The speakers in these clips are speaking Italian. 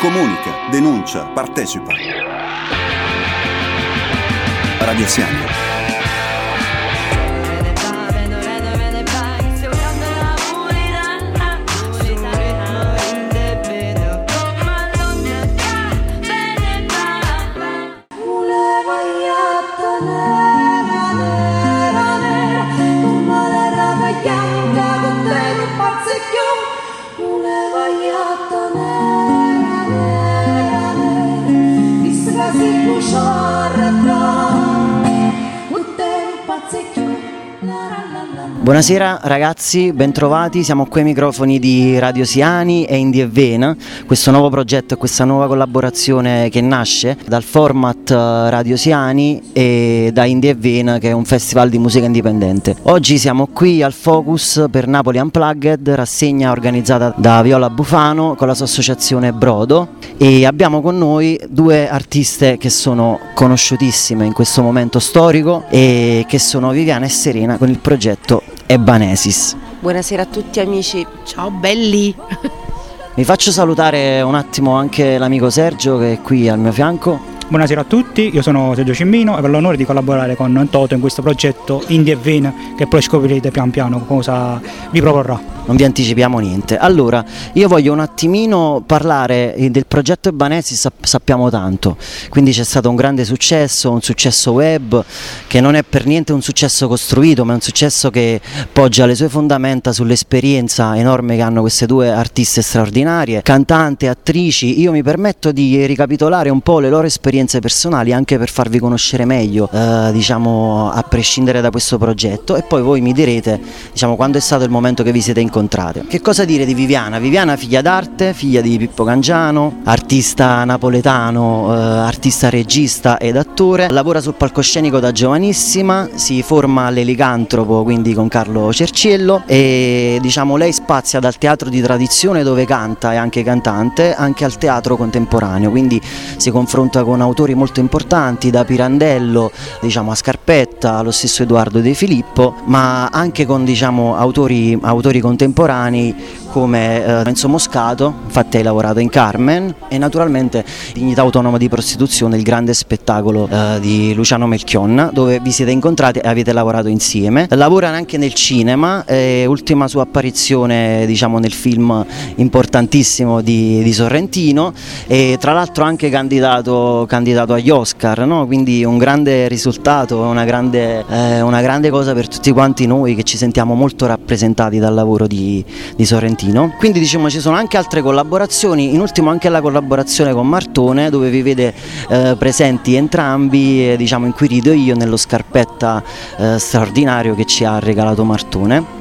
Comunica, denuncia, partecipa. Radio Siamo. Buonasera ragazzi, bentrovati, siamo qui ai microfoni di Radio Siani e Indie Vena, questo nuovo progetto e questa nuova collaborazione che nasce dal format eh, Radio Siani e da Indie Vena che è un festival di musica indipendente. Oggi siamo qui al Focus per Napoli Unplugged, rassegna organizzata da Viola Bufano con la sua associazione Brodo. E abbiamo con noi due artiste che sono conosciutissime in questo momento storico e che sono Viviana e Serena con il progetto Ebanesis. Buonasera a tutti amici, ciao belli! Mi faccio salutare un attimo anche l'amico Sergio che è qui al mio fianco. Buonasera a tutti, io sono Sergio Cimmino e per l'onore di collaborare con Toto in questo progetto Indie e Vene che poi scoprirete pian piano cosa vi proporrà non vi anticipiamo niente. Allora, io voglio un attimino parlare eh, del progetto Ebanesi, sappiamo tanto, quindi c'è stato un grande successo, un successo web che non è per niente un successo costruito, ma è un successo che poggia le sue fondamenta sull'esperienza enorme che hanno queste due artiste straordinarie, cantanti, attrici. Io mi permetto di ricapitolare un po' le loro esperienze personali anche per farvi conoscere meglio, eh, diciamo, a prescindere da questo progetto e poi voi mi direte, diciamo, quando è stato il momento che vi siete incontrate. Che cosa dire di Viviana? Viviana figlia d'arte, figlia di Pippo Cangiano, artista napoletano, eh, artista regista ed attore, lavora sul palcoscenico da giovanissima, si forma all'elicantropo quindi con Carlo Cerciello e diciamo lei spazia dal teatro di tradizione dove canta e anche cantante anche al teatro contemporaneo, quindi si confronta con autori molto importanti da Pirandello diciamo, a Scarpetta, lo stesso Edoardo De Filippo, ma anche con diciamo, autori, autori contemporanei come eh, Renzo Moscato, infatti hai lavorato in Carmen e naturalmente Dignità Autonoma di Prostituzione, il grande spettacolo eh, di Luciano Melchionna dove vi siete incontrati e avete lavorato insieme. Lavora anche nel cinema, ultima sua apparizione diciamo, nel film importantissimo di, di Sorrentino e tra l'altro anche candidato, candidato agli Oscar, no? quindi un grande risultato, una grande, eh, una grande cosa per tutti quanti noi che ci sentiamo molto rappresentati dal lavoro di, di Sorrentino Valentino. Quindi diciamo ci sono anche altre collaborazioni, in ultimo anche la collaborazione con Martone dove vi vede eh, presenti entrambi, eh, diciamo in cui rido io nello scarpetta eh, straordinario che ci ha regalato Martone.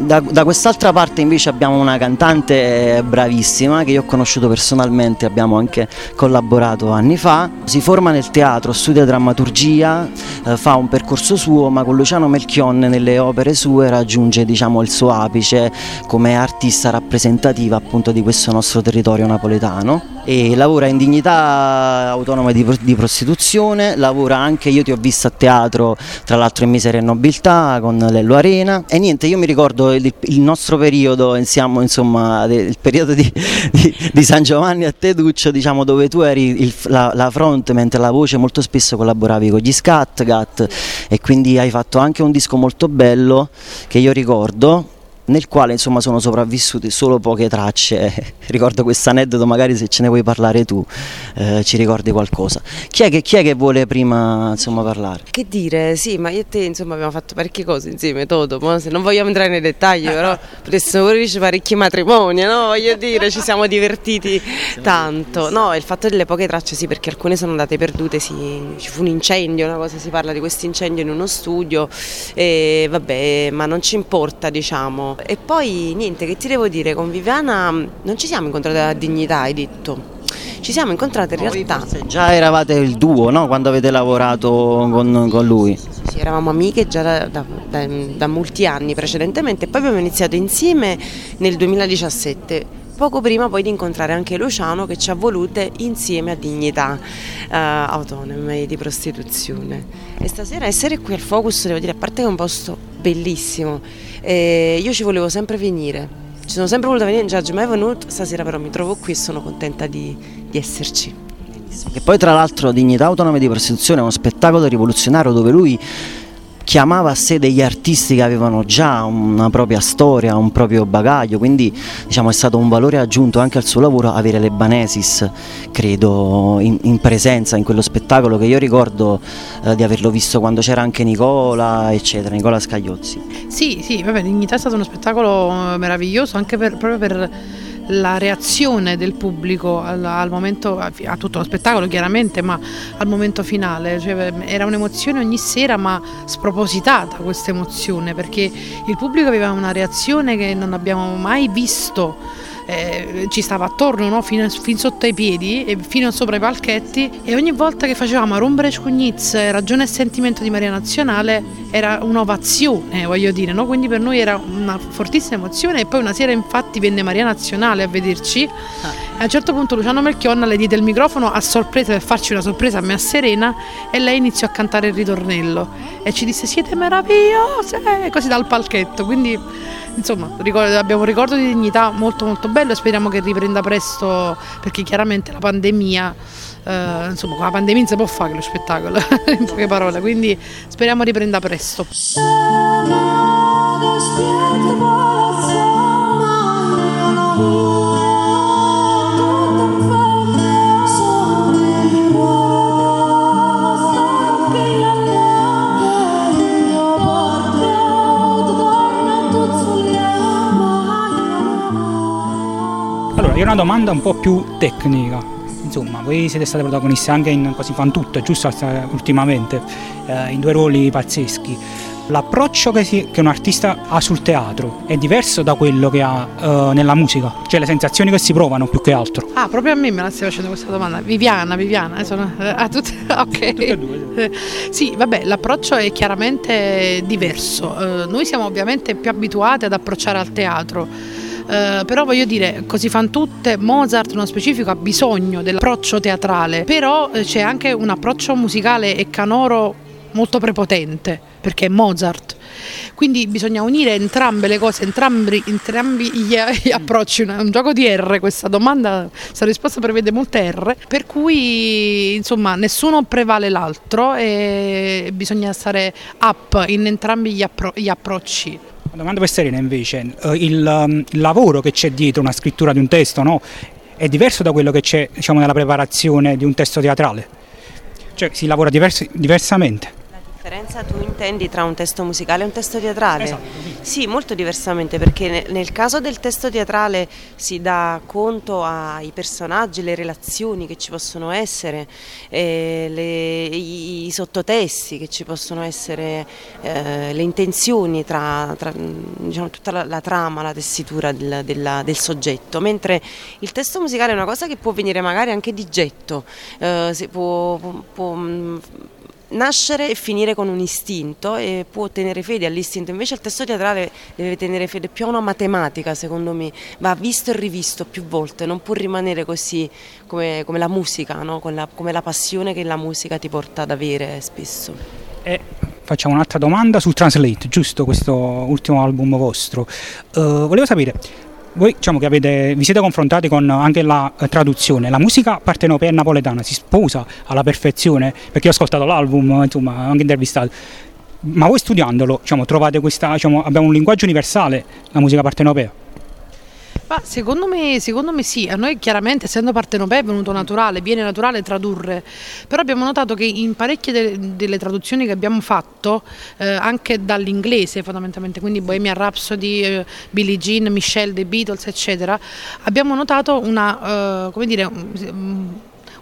Da, da, quest'altra parte invece abbiamo una cantante bravissima che io ho conosciuto personalmente, abbiamo anche collaborato anni fa, si forma nel teatro, studia drammaturgia, eh, fa un percorso suo ma con Luciano Melchion nelle opere sue raggiunge diciamo, il suo apice come artista rappresentativa appunto di questo nostro territorio napoletano. E lavora in dignità autonoma di, di, prostituzione, lavora anche, io ti ho visto a teatro tra l'altro in Miseria e Nobiltà con Lello Arena. E niente, io mi ricordo il, il nostro periodo, insieme, insomma, il periodo di, di, di, San Giovanni a Teduccio, diciamo, dove tu eri il, la, la front mentre la voce molto spesso collaboravi con gli Scatgat e quindi hai fatto anche un disco molto bello che io ricordo nel quale insomma sono sopravvissute solo poche tracce. Ricordo questo aneddoto, magari se ce ne vuoi parlare tu, eh, ci ricordi qualcosa. Chi è, che, chi è che vuole prima insomma, parlare? Che dire, sì, ma io e te insomma abbiamo fatto parecchie cose insieme, Toto, ma se non vogliamo entrare nei dettagli, però potessimo pure riuscire parecchi matrimoni, no? Voglio dire, ci siamo divertiti siamo tanto. No, il fatto delle poche tracce sì, perché alcune sono andate perdute, sì, ci fu un incendio, una cosa si parla di questo incendio in uno studio, e vabbè, ma non ci importa, diciamo e poi niente, che ti devo dire, con Viviana non ci siamo incontrate a dignità, hai detto. Ci siamo incontrate in realtà. Già eravate il duo, no? Quando avete lavorato con, con lui? Sì, sì, sì, eravamo amiche già da, da, da, da molti anni precedentemente e poi abbiamo iniziato insieme nel 2017 poco prima poi di incontrare anche Luciano che ci ha volute insieme a Dignità eh, Autonome di Prostituzione. E stasera essere qui al Focus, devo dire, a parte che è un posto bellissimo, eh, io ci volevo sempre venire ci sono sempre voluta venire, non ci mai venuto, stasera però mi trovo qui e sono contenta di, di esserci. Che poi tra l'altro Dignità Autonome di Prostituzione è uno spettacolo rivoluzionario dove lui chiamava a sé degli artisti che avevano già una propria storia, un proprio bagaglio, quindi diciamo, è stato un valore aggiunto anche al suo lavoro avere le Banesis, credo, in, in presenza in quello spettacolo che io ricordo eh, di averlo visto quando c'era anche Nicola, eccetera, Nicola Scagliozzi. Sì, sì, vabbè, Dignità è stato uno spettacolo meraviglioso anche per, proprio per la reazione del pubblico al, al, momento, a tutto lo spettacolo chiaramente, ma al momento finale, cioè, era un'emozione ogni sera ma spropositata questa emozione perché il pubblico aveva una reazione che non abbiamo mai visto eh, ci stava attorno no? fino, fin sotto ai piedi e fino sopra i palchetti e ogni volta che facevamo Rumbere Scugnizz, Ragione e Sentimento di Maria Nazionale era un'ovazione voglio dire, no? quindi per noi era una fortissima emozione e poi una sera infatti venne Maria Nazionale a vederci ah. e a un certo punto Luciano Melchionna le diede il microfono a sorpresa per farci una sorpresa a me a Serena e lei iniziò a cantare il ritornello e ci disse siete meravigliose così dal palchetto quindi insomma abbiamo un ricordo di dignità molto molto bello e speriamo che riprenda presto perché chiaramente la pandemia eh, insomma con la pandemia non si può fare lo spettacolo in poche parole quindi speriamo riprenda presto io ho una domanda un po' più tecnica. Insomma, voi siete stati protagonisti anche in Così fan tutto, giusto ultimamente, eh, in due ruoli pazzeschi. L'approccio che, si, che, un artista ha sul teatro è diverso da quello che ha uh, nella musica, cioè le sensazioni che si provano più che altro. Ah, proprio a me me la stai facendo questa domanda. Viviana, Viviana, eh, sono eh, a tutte, ok. Tutte e due. sì, vabbè, l'approccio è chiaramente diverso. Uh, noi siamo ovviamente più abituati ad approcciare al teatro eh, però voglio dire, così fanno tutte, Mozart nello specifico ha bisogno dell'approccio teatrale, però eh, c'è anche un approccio musicale e canoro molto prepotente, perché è Mozart. Quindi bisogna unire entrambe le cose, entrambi, entrambi gli, gli, approcci, un, un gioco di R, questa domanda, questa risposta prevede molte R, per cui insomma nessuno prevale l'altro e bisogna stare up in entrambi gli, appro- gli approcci. La domanda per Serena invece, eh, um, il, lavoro che c'è dietro una scrittura di un testo no? è diverso da quello che c'è diciamo, nella preparazione di un testo teatrale? Cioè si lavora diversi, diversamente? Differenza tu intendi tra un testo musicale e un testo teatrale? Esatto, sì. sì. molto diversamente perché nel caso del testo teatrale si dà conto ai personaggi, le relazioni che ci possono essere, eh, le, i, i, sottotesti che ci possono essere, eh, le intenzioni tra, tra diciamo, tutta la, la, trama, la tessitura del, della, del, soggetto, mentre il testo musicale è una cosa che può venire magari anche di getto, eh, può, può, può nascere e finire con un istinto e può tenere fede all'istinto, invece il testo teatrale deve tenere fede più a una matematica secondo me, va visto e rivisto più volte, non può rimanere così come, come la musica, no? la, come la passione che la musica ti porta ad avere spesso. E facciamo un'altra domanda sul Translate, giusto questo ultimo album vostro. Uh, volevo sapere, voi diciamo che avete, vi siete confrontati con anche la eh, traduzione, la musica partenopea e napoletana si sposa alla perfezione, perché ho ascoltato l'album, insomma, anche intervistato, ma voi studiandolo diciamo, trovate questa, diciamo, abbiamo un linguaggio universale, la musica partenopea? Ma secondo me, secondo me, sì, a noi chiaramente essendo partenopea è venuto naturale, viene naturale tradurre, però abbiamo notato che in parecchie delle, delle traduzioni che abbiamo fatto, eh, anche dall'inglese fondamentalmente, quindi Bohemian Rhapsody, eh, Billie Jean, Michelle, The Beatles, eccetera, abbiamo notato una, eh, come dire,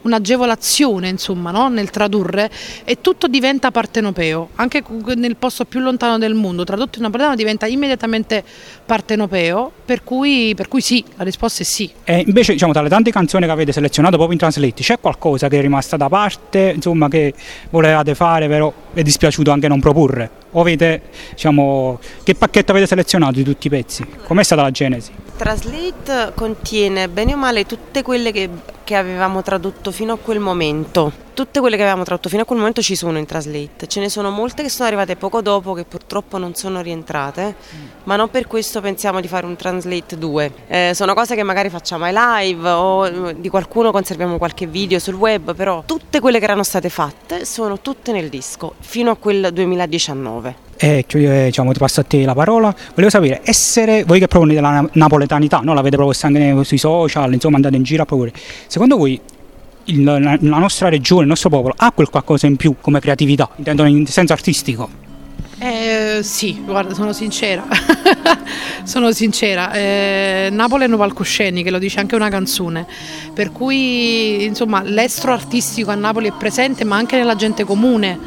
un'agevolazione insomma, no? nel tradurre e tutto diventa partenopeo, anche nel posto più lontano del mondo, tradotto in napoletano diventa immediatamente partenopeo, per cui, per cui sì, la risposta è sì. E invece diciamo tra le tante canzoni che avete selezionato proprio in Translate, c'è qualcosa che è rimasta da parte, insomma che volevate fare però è dispiaciuto anche non proporre? O avete, diciamo, che pacchetto avete selezionato di tutti i pezzi? Com'è stata la genesi? Translate contiene bene o male tutte quelle che che avevamo tradotto fino a quel momento. Tutte quelle che avevamo tradotto fino a quel momento ci sono in Translate, ce ne sono molte che sono arrivate poco dopo che purtroppo non sono rientrate, ma non per questo pensiamo di fare un Translate 2. Eh, sono cose che magari facciamo ai live o eh, di qualcuno conserviamo qualche video sul web, però tutte quelle che erano state fatte sono tutte nel disco fino a quel 2019. E eh, diciamo, ti passo a te la parola. Volevo sapere, essere voi che proponete la napoletanità, no? l'avete proposta anche sui social, insomma andate in giro a proporre. Secondo voi il, la, la nostra regione, il nostro popolo ha quel qualcosa in più come creatività, intendo in senso artistico? Eh, sì, guarda, sono sincera. sono sincera. Eh, Napoli è un palcoscenico, lo dice anche una canzone. Per cui, insomma, l'estro artistico a Napoli è presente, ma anche nella gente comune.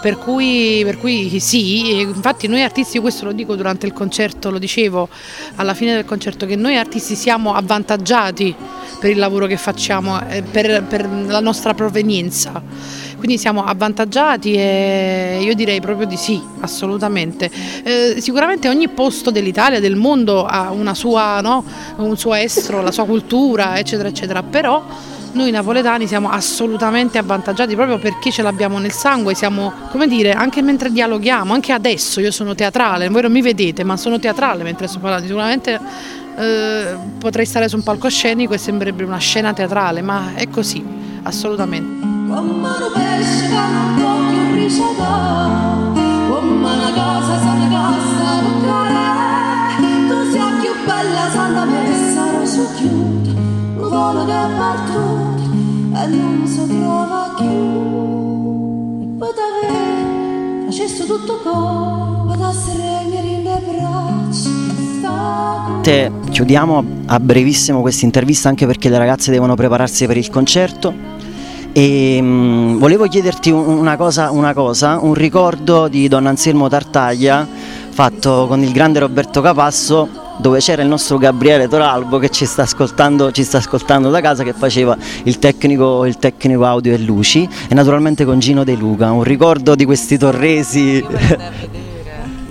Per cui, per cui sì, infatti noi artisti, questo lo dico durante il concerto, lo dicevo alla fine del concerto, che noi artisti siamo avvantaggiati per il lavoro che facciamo, eh, per, per la nostra provenienza quindi siamo avvantaggiati e io direi proprio di sì, assolutamente. Eh, sicuramente ogni posto dell'Italia, del mondo ha sua, no? un suo estro, la sua cultura, eccetera, eccetera, però noi napoletani siamo assolutamente avvantaggiati proprio perché ce l'abbiamo nel sangue, siamo, come dire, anche mentre dialoghiamo, anche adesso io sono teatrale, voi non mi vedete, ma sono teatrale mentre sto parlando, sicuramente eh, potrei stare su un palcoscenico e sembrerebbe una scena teatrale, ma è così, assolutamente. Con mano un po' più risciata Con mano cosa sa cassa toccare Tu sei più bella santa messa rosso chiudo Un volo che è partito e non si trova più E da me facesse tutto come da stregnere in le braccia. Chiudiamo a brevissimo questa intervista anche perché le ragazze devono prepararsi per il concerto e mh, mm, volevo chiederti una cosa, una cosa, un ricordo di Don Anselmo Tartaglia fatto con il grande Roberto Capasso dove c'era il nostro Gabriele Toralbo che ci sta ascoltando, ci sta ascoltando da casa che faceva il tecnico, il tecnico, audio e luci e naturalmente con Gino De Luca, un ricordo di questi torresi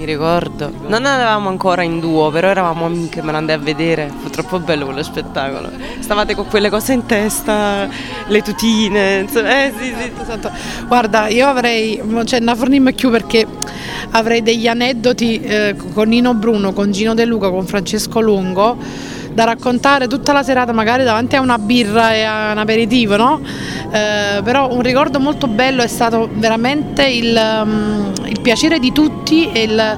ricordo. Non eravamo ancora in duo, però eravamo amiche, me l'andai a vedere. Fu troppo bello quello spettacolo. Stavate con quelle cose in testa, le tutine, insomma, eh sì, sì. Esatto. Guarda, io avrei, cioè non forniamo più perché avrei degli aneddoti eh, con Nino Bruno, con Gino De Luca, con Francesco Lungo da raccontare tutta la serata magari davanti a una birra e a un aperitivo, no? Eh, però un ricordo molto bello è stato veramente il, um, il piacere di tutti e il,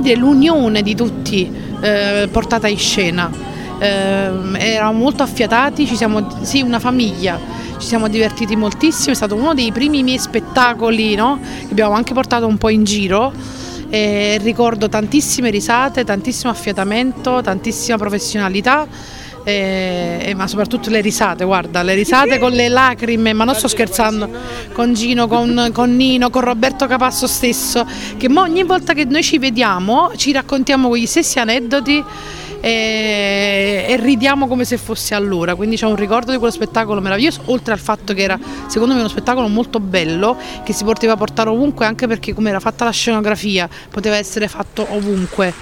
dire, l'unione di tutti eh, portata in scena. Eh, eravamo molto affiatati, ci siamo, sì, una famiglia, ci siamo divertiti moltissimo, è stato uno dei primi miei spettacoli no? che abbiamo anche portato un po' in giro e ricordo tantissime risate, tantissimo affiatamento, tantissima professionalità. Eh, ma soprattutto le risate, guarda, le risate con le lacrime, ma non sto scherzando, con Gino, con, con Nino, con Roberto Capasso stesso, che ogni volta che noi ci vediamo ci raccontiamo quegli stessi aneddoti e, e, ridiamo come se fosse allora, quindi c'è un ricordo di quello spettacolo meraviglioso, oltre al fatto che era secondo me uno spettacolo molto bello che si poteva portare ovunque anche perché come era fatta la scenografia poteva essere fatto ovunque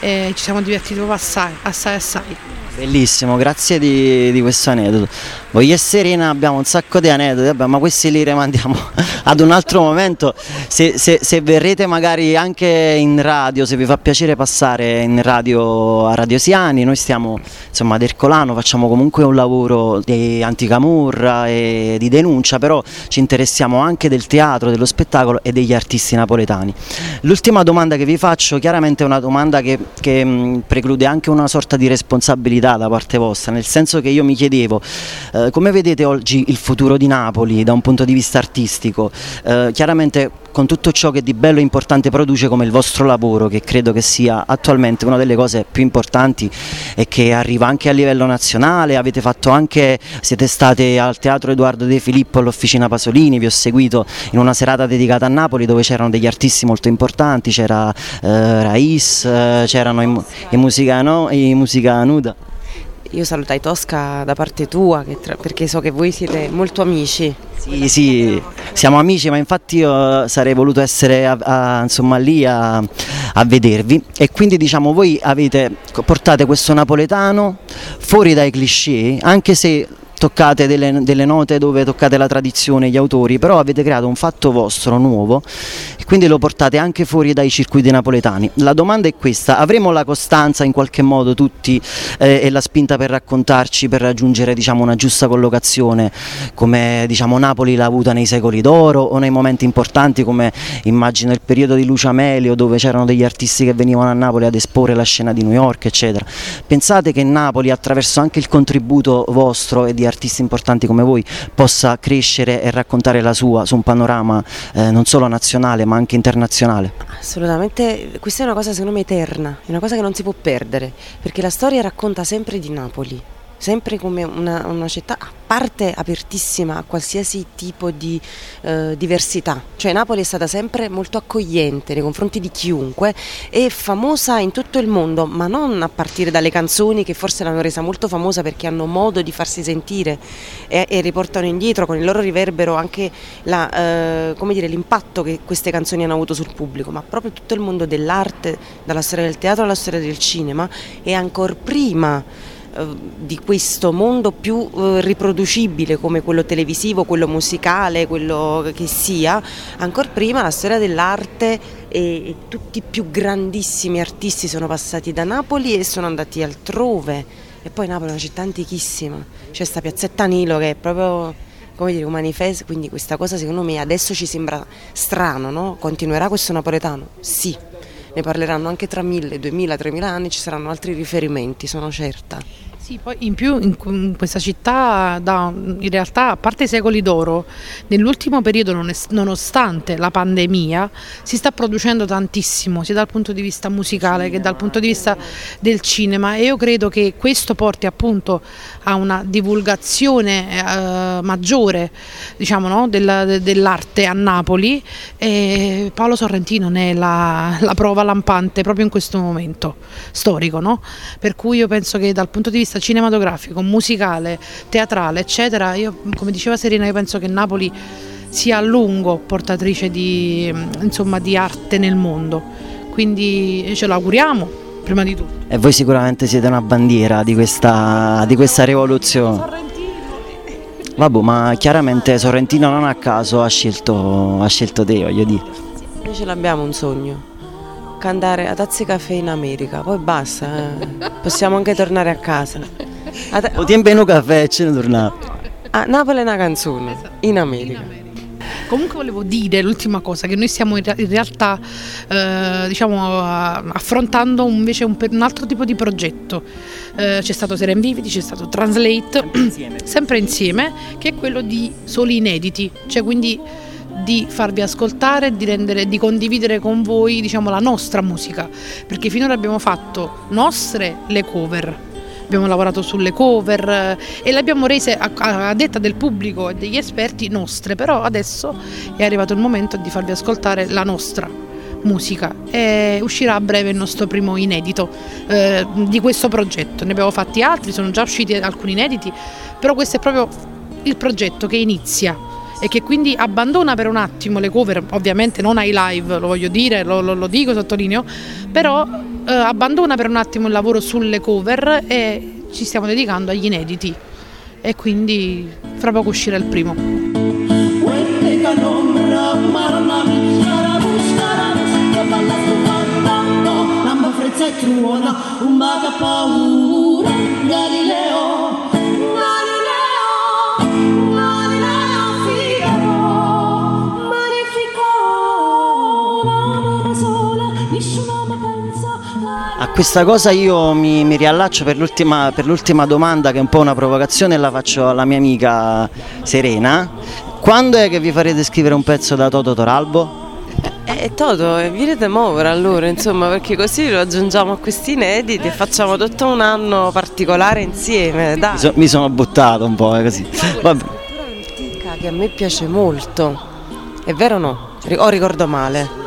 e ci siamo divertiti proprio assai, assai, assai. Bellissimo, grazie di, di questo aneddoto. Voi e Serena abbiamo un sacco di aneddoti, vabbè, ma questi li rimandiamo ad un altro momento. Se, se, se, verrete magari anche in radio, se vi fa piacere passare in radio a Radio Siani, noi stiamo insomma ad Ercolano, facciamo comunque un lavoro di anticamurra e di denuncia, però ci interessiamo anche del teatro, dello spettacolo e degli artisti napoletani. L'ultima domanda che vi faccio chiaramente è una domanda che, che preclude anche una sorta di responsabilità da parte vostra, nel senso che io mi chiedevo eh, come vedete oggi il futuro di Napoli da un punto di vista artistico? Eh, chiaramente con tutto ciò che di bello e importante produce come il vostro lavoro, che credo che sia attualmente una delle cose più importanti e che arriva anche a livello nazionale, avete fatto anche, siete state al Teatro Edoardo De Filippo all'Officina Pasolini, vi ho seguito in una serata dedicata a Napoli dove c'erano degli artisti molto importanti, c'era eh, Raiz, eh, c'erano i, i, musica, no? i musica nuda. Io salutai Tosca da parte tua tra, perché so che voi siete molto amici. Sì, sì, siamo amici, ma infatti io sarei voluto essere a, a, insomma, lì a, a, vedervi e quindi diciamo voi avete, portate questo napoletano fuori dai cliché, anche se toccate delle, delle, note dove toccate la tradizione, gli autori, però avete creato un fatto vostro nuovo e quindi lo portate anche fuori dai circuiti napoletani. La domanda è questa, avremo la costanza in qualche modo tutti eh, e la spinta per raccontarci, per raggiungere diciamo, una giusta collocazione come diciamo, Napoli l'ha avuta nei secoli d'oro o nei momenti importanti come immagino il periodo di Lucia Melio dove c'erano degli artisti che venivano a Napoli ad esporre la scena di New York eccetera. Pensate che Napoli attraverso anche il contributo vostro e di artisti importanti come voi possa crescere e raccontare la sua su un panorama eh, non solo nazionale ma anche internazionale? Assolutamente, questa è una cosa secondo me eterna, è una cosa che non si può perdere, perché la storia racconta sempre di Napoli sempre come una, una, città a parte apertissima a qualsiasi tipo di eh, diversità, cioè Napoli è stata sempre molto accogliente nei confronti di chiunque e famosa in tutto il mondo, ma non a partire dalle canzoni che forse l'hanno resa molto famosa perché hanno modo di farsi sentire e, e riportano indietro con il loro riverbero anche la, eh, dire, l'impatto che queste canzoni hanno avuto sul pubblico, ma proprio tutto il mondo dell'arte, dalla storia del teatro alla storia del cinema e ancora prima di questo mondo più eh, riproducibile come quello televisivo, quello musicale, quello che sia, ancora prima la storia dell'arte e, tutti i più grandissimi artisti sono passati da Napoli e sono andati altrove e poi Napoli è una città antichissima, c'è sta piazzetta Nilo che è proprio come dire un manifesto, quindi questa cosa secondo me adesso ci sembra strano, no? Continuerà questo napoletano? Sì, ne parleranno anche tra mille, duemila, tremila anni, ci saranno altri riferimenti, sono certa. Sì, poi in più in, questa città, da, in realtà a parte i secoli d'oro, nell'ultimo periodo nonostante la pandemia si sta producendo tantissimo sia dal punto di vista musicale che dal punto di vista del cinema e io credo che questo porti appunto a una divulgazione eh, maggiore diciamo, no, della, dell'arte a Napoli e Paolo Sorrentino ne è la, la, prova lampante proprio in questo momento storico, no? per cui io penso che dal punto di vista cinematografico, musicale, teatrale, eccetera, io come diceva Serena, io penso che Napoli sia a lungo portatrice di, insomma, di arte nel mondo. Quindi ce l'auguriamo, prima di tutto. E voi sicuramente siete una bandiera di questa, di questa rivoluzione. Sorrentino. Vabbè, ma chiaramente Sorrentino non a caso ha scelto, ha scelto te, voglio dire. Noi ce l'abbiamo un sogno cantare a Tazzi Caffè in America, poi basta, eh. possiamo anche tornare a casa. Ad... O tempo in caffè e ce ne torniamo. A Napoli è una canzone, in America. Comunque volevo dire l'ultima cosa, che noi stiamo in, realtà eh, diciamo, affrontando invece un, un, altro tipo di progetto. Eh, c'è stato Serendipity, c'è stato Translate, sempre insieme. sempre insieme, che è quello di soli inediti, cioè quindi di farvi ascoltare, di, rendere, di condividere con voi diciamo, la nostra musica, perché finora abbiamo fatto nostre le cover, abbiamo lavorato sulle cover eh, e le abbiamo rese a, a, detta del pubblico e degli esperti nostre, però adesso è arrivato il momento di farvi ascoltare la nostra musica. E uscirà a breve il nostro primo inedito eh, di questo progetto. Ne abbiamo fatti altri, sono già usciti alcuni inediti, però questo è proprio il progetto che inizia e che quindi abbandona per un attimo le cover, ovviamente non ai live, lo voglio dire, lo, lo, lo dico, sottolineo, però eh, abbandona per un attimo il lavoro sulle cover e ci stiamo dedicando agli inediti e quindi fra poco uscirà il primo. un baga paura Galileo questa cosa io mi, mi riallaccio per l'ultima, per l'ultima domanda che è un po' una provocazione e la faccio alla mia amica Serena. Quando è che vi farete scrivere un pezzo da Toto Toralbo? Eh, eh Toto, eh, venite a muovere allora, insomma, perché così lo aggiungiamo a questi inediti e facciamo tutto un anno particolare insieme. Dai. Mi, so, mi sono buttato un po' così. Vabbè. antica che a me piace molto, è vero o no? O ricordo male?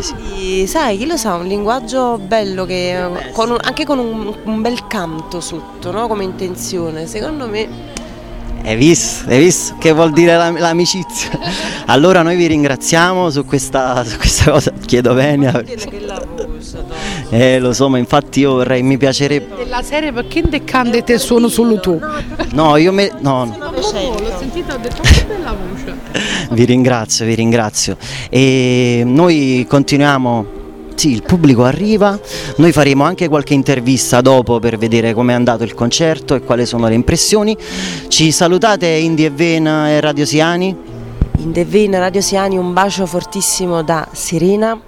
Quindi, sai, chi lo sa, un linguaggio bello che, con un, anche con un, un, bel canto sotto, no? come intenzione, secondo me... Hai visto? Hai visto che vuol dire l'amicizia? Allora noi vi ringraziamo su questa, su questa cosa, chiedo venia. Eh, lo so, ma infatti io vorrei, mi piacerebbe... Della serie perché in deccante te suono solo tu? No, io me... No, no. L'ho sentita, ho detto che bella voce. Vi ringrazio, vi ringrazio. E noi continuiamo. Sì, il pubblico arriva, noi faremo anche qualche intervista dopo per vedere com'è andato il concerto e quali sono le impressioni. Ci salutate Indie e Vena e Radio Siani? In Devin Radio Siani un bacio fortissimo da Serena.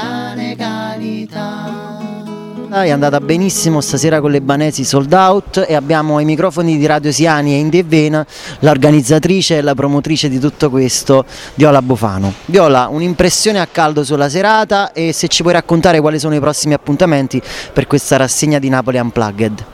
È andata benissimo stasera con le Banesi sold out e abbiamo ai microfoni di Radio Siani e Indie Vena l'organizzatrice e la promotrice di tutto questo, Viola Bofano. Viola, un'impressione a caldo sulla serata e se ci puoi raccontare quali sono i prossimi appuntamenti per questa rassegna di Napoli Unplugged.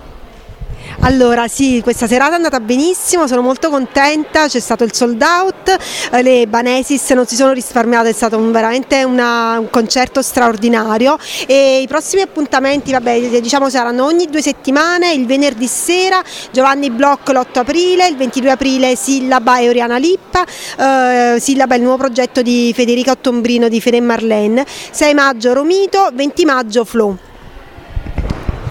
Allora sì, questa serata è andata benissimo, sono molto contenta, c'è stato il sold out, eh, le Banesis non si sono risparmiate, è stato un- veramente una- un concerto straordinario e i prossimi appuntamenti vabbè, diciamo saranno ogni due settimane, il venerdì sera Giovanni Bloch l'8 aprile, il 22 aprile Sillaba e Oriana Lippa, eh, Sillaba è il nuovo progetto di Federica Ottombrino di Fede Marlene, 6 maggio Romito, 20 maggio Flow.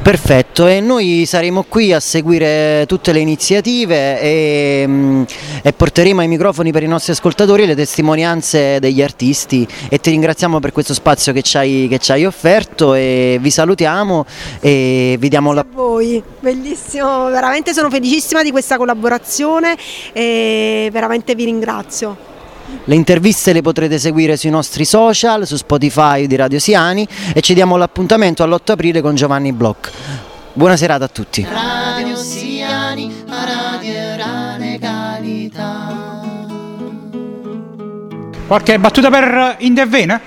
Perfetto, e noi saremo qui a seguire tutte le iniziative e, mm, e porteremo ai microfoni per i nostri ascoltatori le testimonianze degli artisti e ti ringraziamo per questo spazio che ci hai, che ci hai offerto e vi salutiamo e vi diamo la... a voi, bellissimo, veramente sono felicissima di questa collaborazione e veramente vi ringrazio. Le interviste le potrete seguire sui nostri social, su Spotify di Radio Siani e ci diamo l'appuntamento all'8 aprile con Giovanni Bloch. Buona serata a tutti. Qualche battuta per Indevena?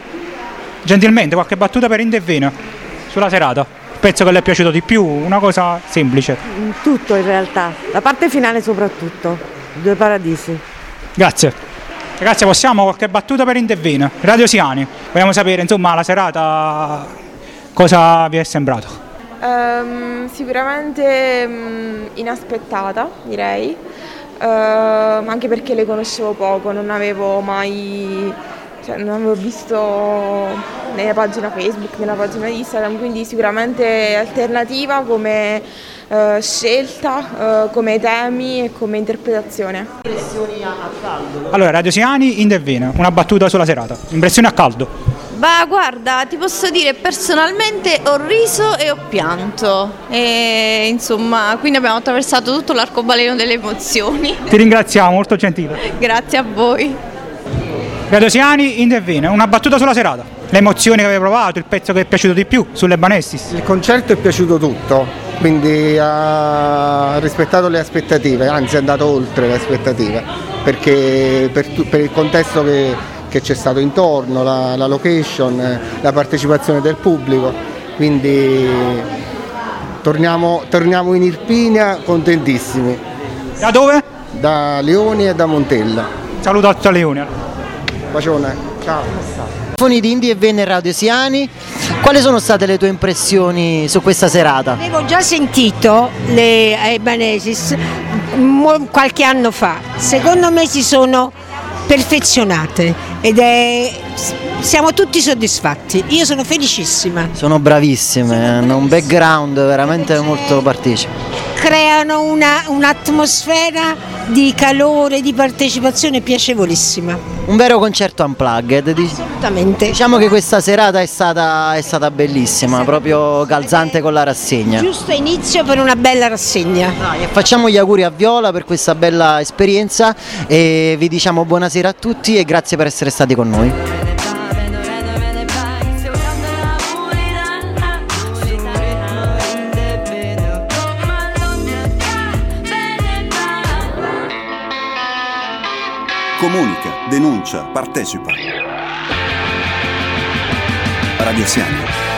Gentilmente, qualche battuta per Indevena sulla serata. Penso che le è piaciuto di più, una cosa semplice. Tutto in realtà, la parte finale soprattutto, due paradisi. Grazie. Ragazzi, possiamo qualche battuta per Indevena? Radio Siani. Vogliamo sapere, insomma, la serata cosa vi è sembrato? Ehm, sicuramente mm, inaspettata, direi, Ehm, anche perché le conoscevo poco, non avevo mai, cioè, non avevo visto nella pagina Facebook, nella pagina Instagram, quindi sicuramente alternativa come eh, scelta, eh, come temi e come interpretazione. Allora, Radio Siani, Indevena, una battuta sulla serata. Impressione a caldo. Ma guarda, ti posso dire personalmente ho riso e ho pianto. E insomma, quindi abbiamo attraversato tutto l'arcobaleno delle emozioni. Ti ringraziamo, molto gentile. Grazie a voi. Radio Siani, Indevena, una battuta sulla serata. Le emozioni che avete provato, il pezzo che è piaciuto di più sulle Banestis. Il concerto è piaciuto tutto, quindi ha rispettato le aspettative, anzi è andato oltre le aspettative, perché per, per il contesto che, che c'è stato intorno, la, la location, la partecipazione del pubblico, quindi torniamo, torniamo in Irpinia contentissimi, Da dove? da Leoni e da Montella. Saluto a Leone. Bacione, ciao. Microfoni di Indie e Venne Radio Siani, quali sono state le tue impressioni su questa serata? Avevo già sentito le Ebanesis mo- qualche anno fa, secondo me si sono perfezionate ed è, siamo tutti soddisfatti, io sono felicissima, Sono bravissime, hanno un background veramente molto partecipe. Creano una- un'atmosfera di calore, di partecipazione piacevolissima, Un vero concerto unplugged. assolutamente. Diciamo che questa serata è stata, è stata bellissima, proprio calzante con la rassegna. Giusto inizio per una bella rassegna. Dai, facciamo gli auguri a Viola per questa bella esperienza e vi diciamo buonasera a tutti e grazie per essere stati con noi. Denuncia, partecipa. Radio Siani.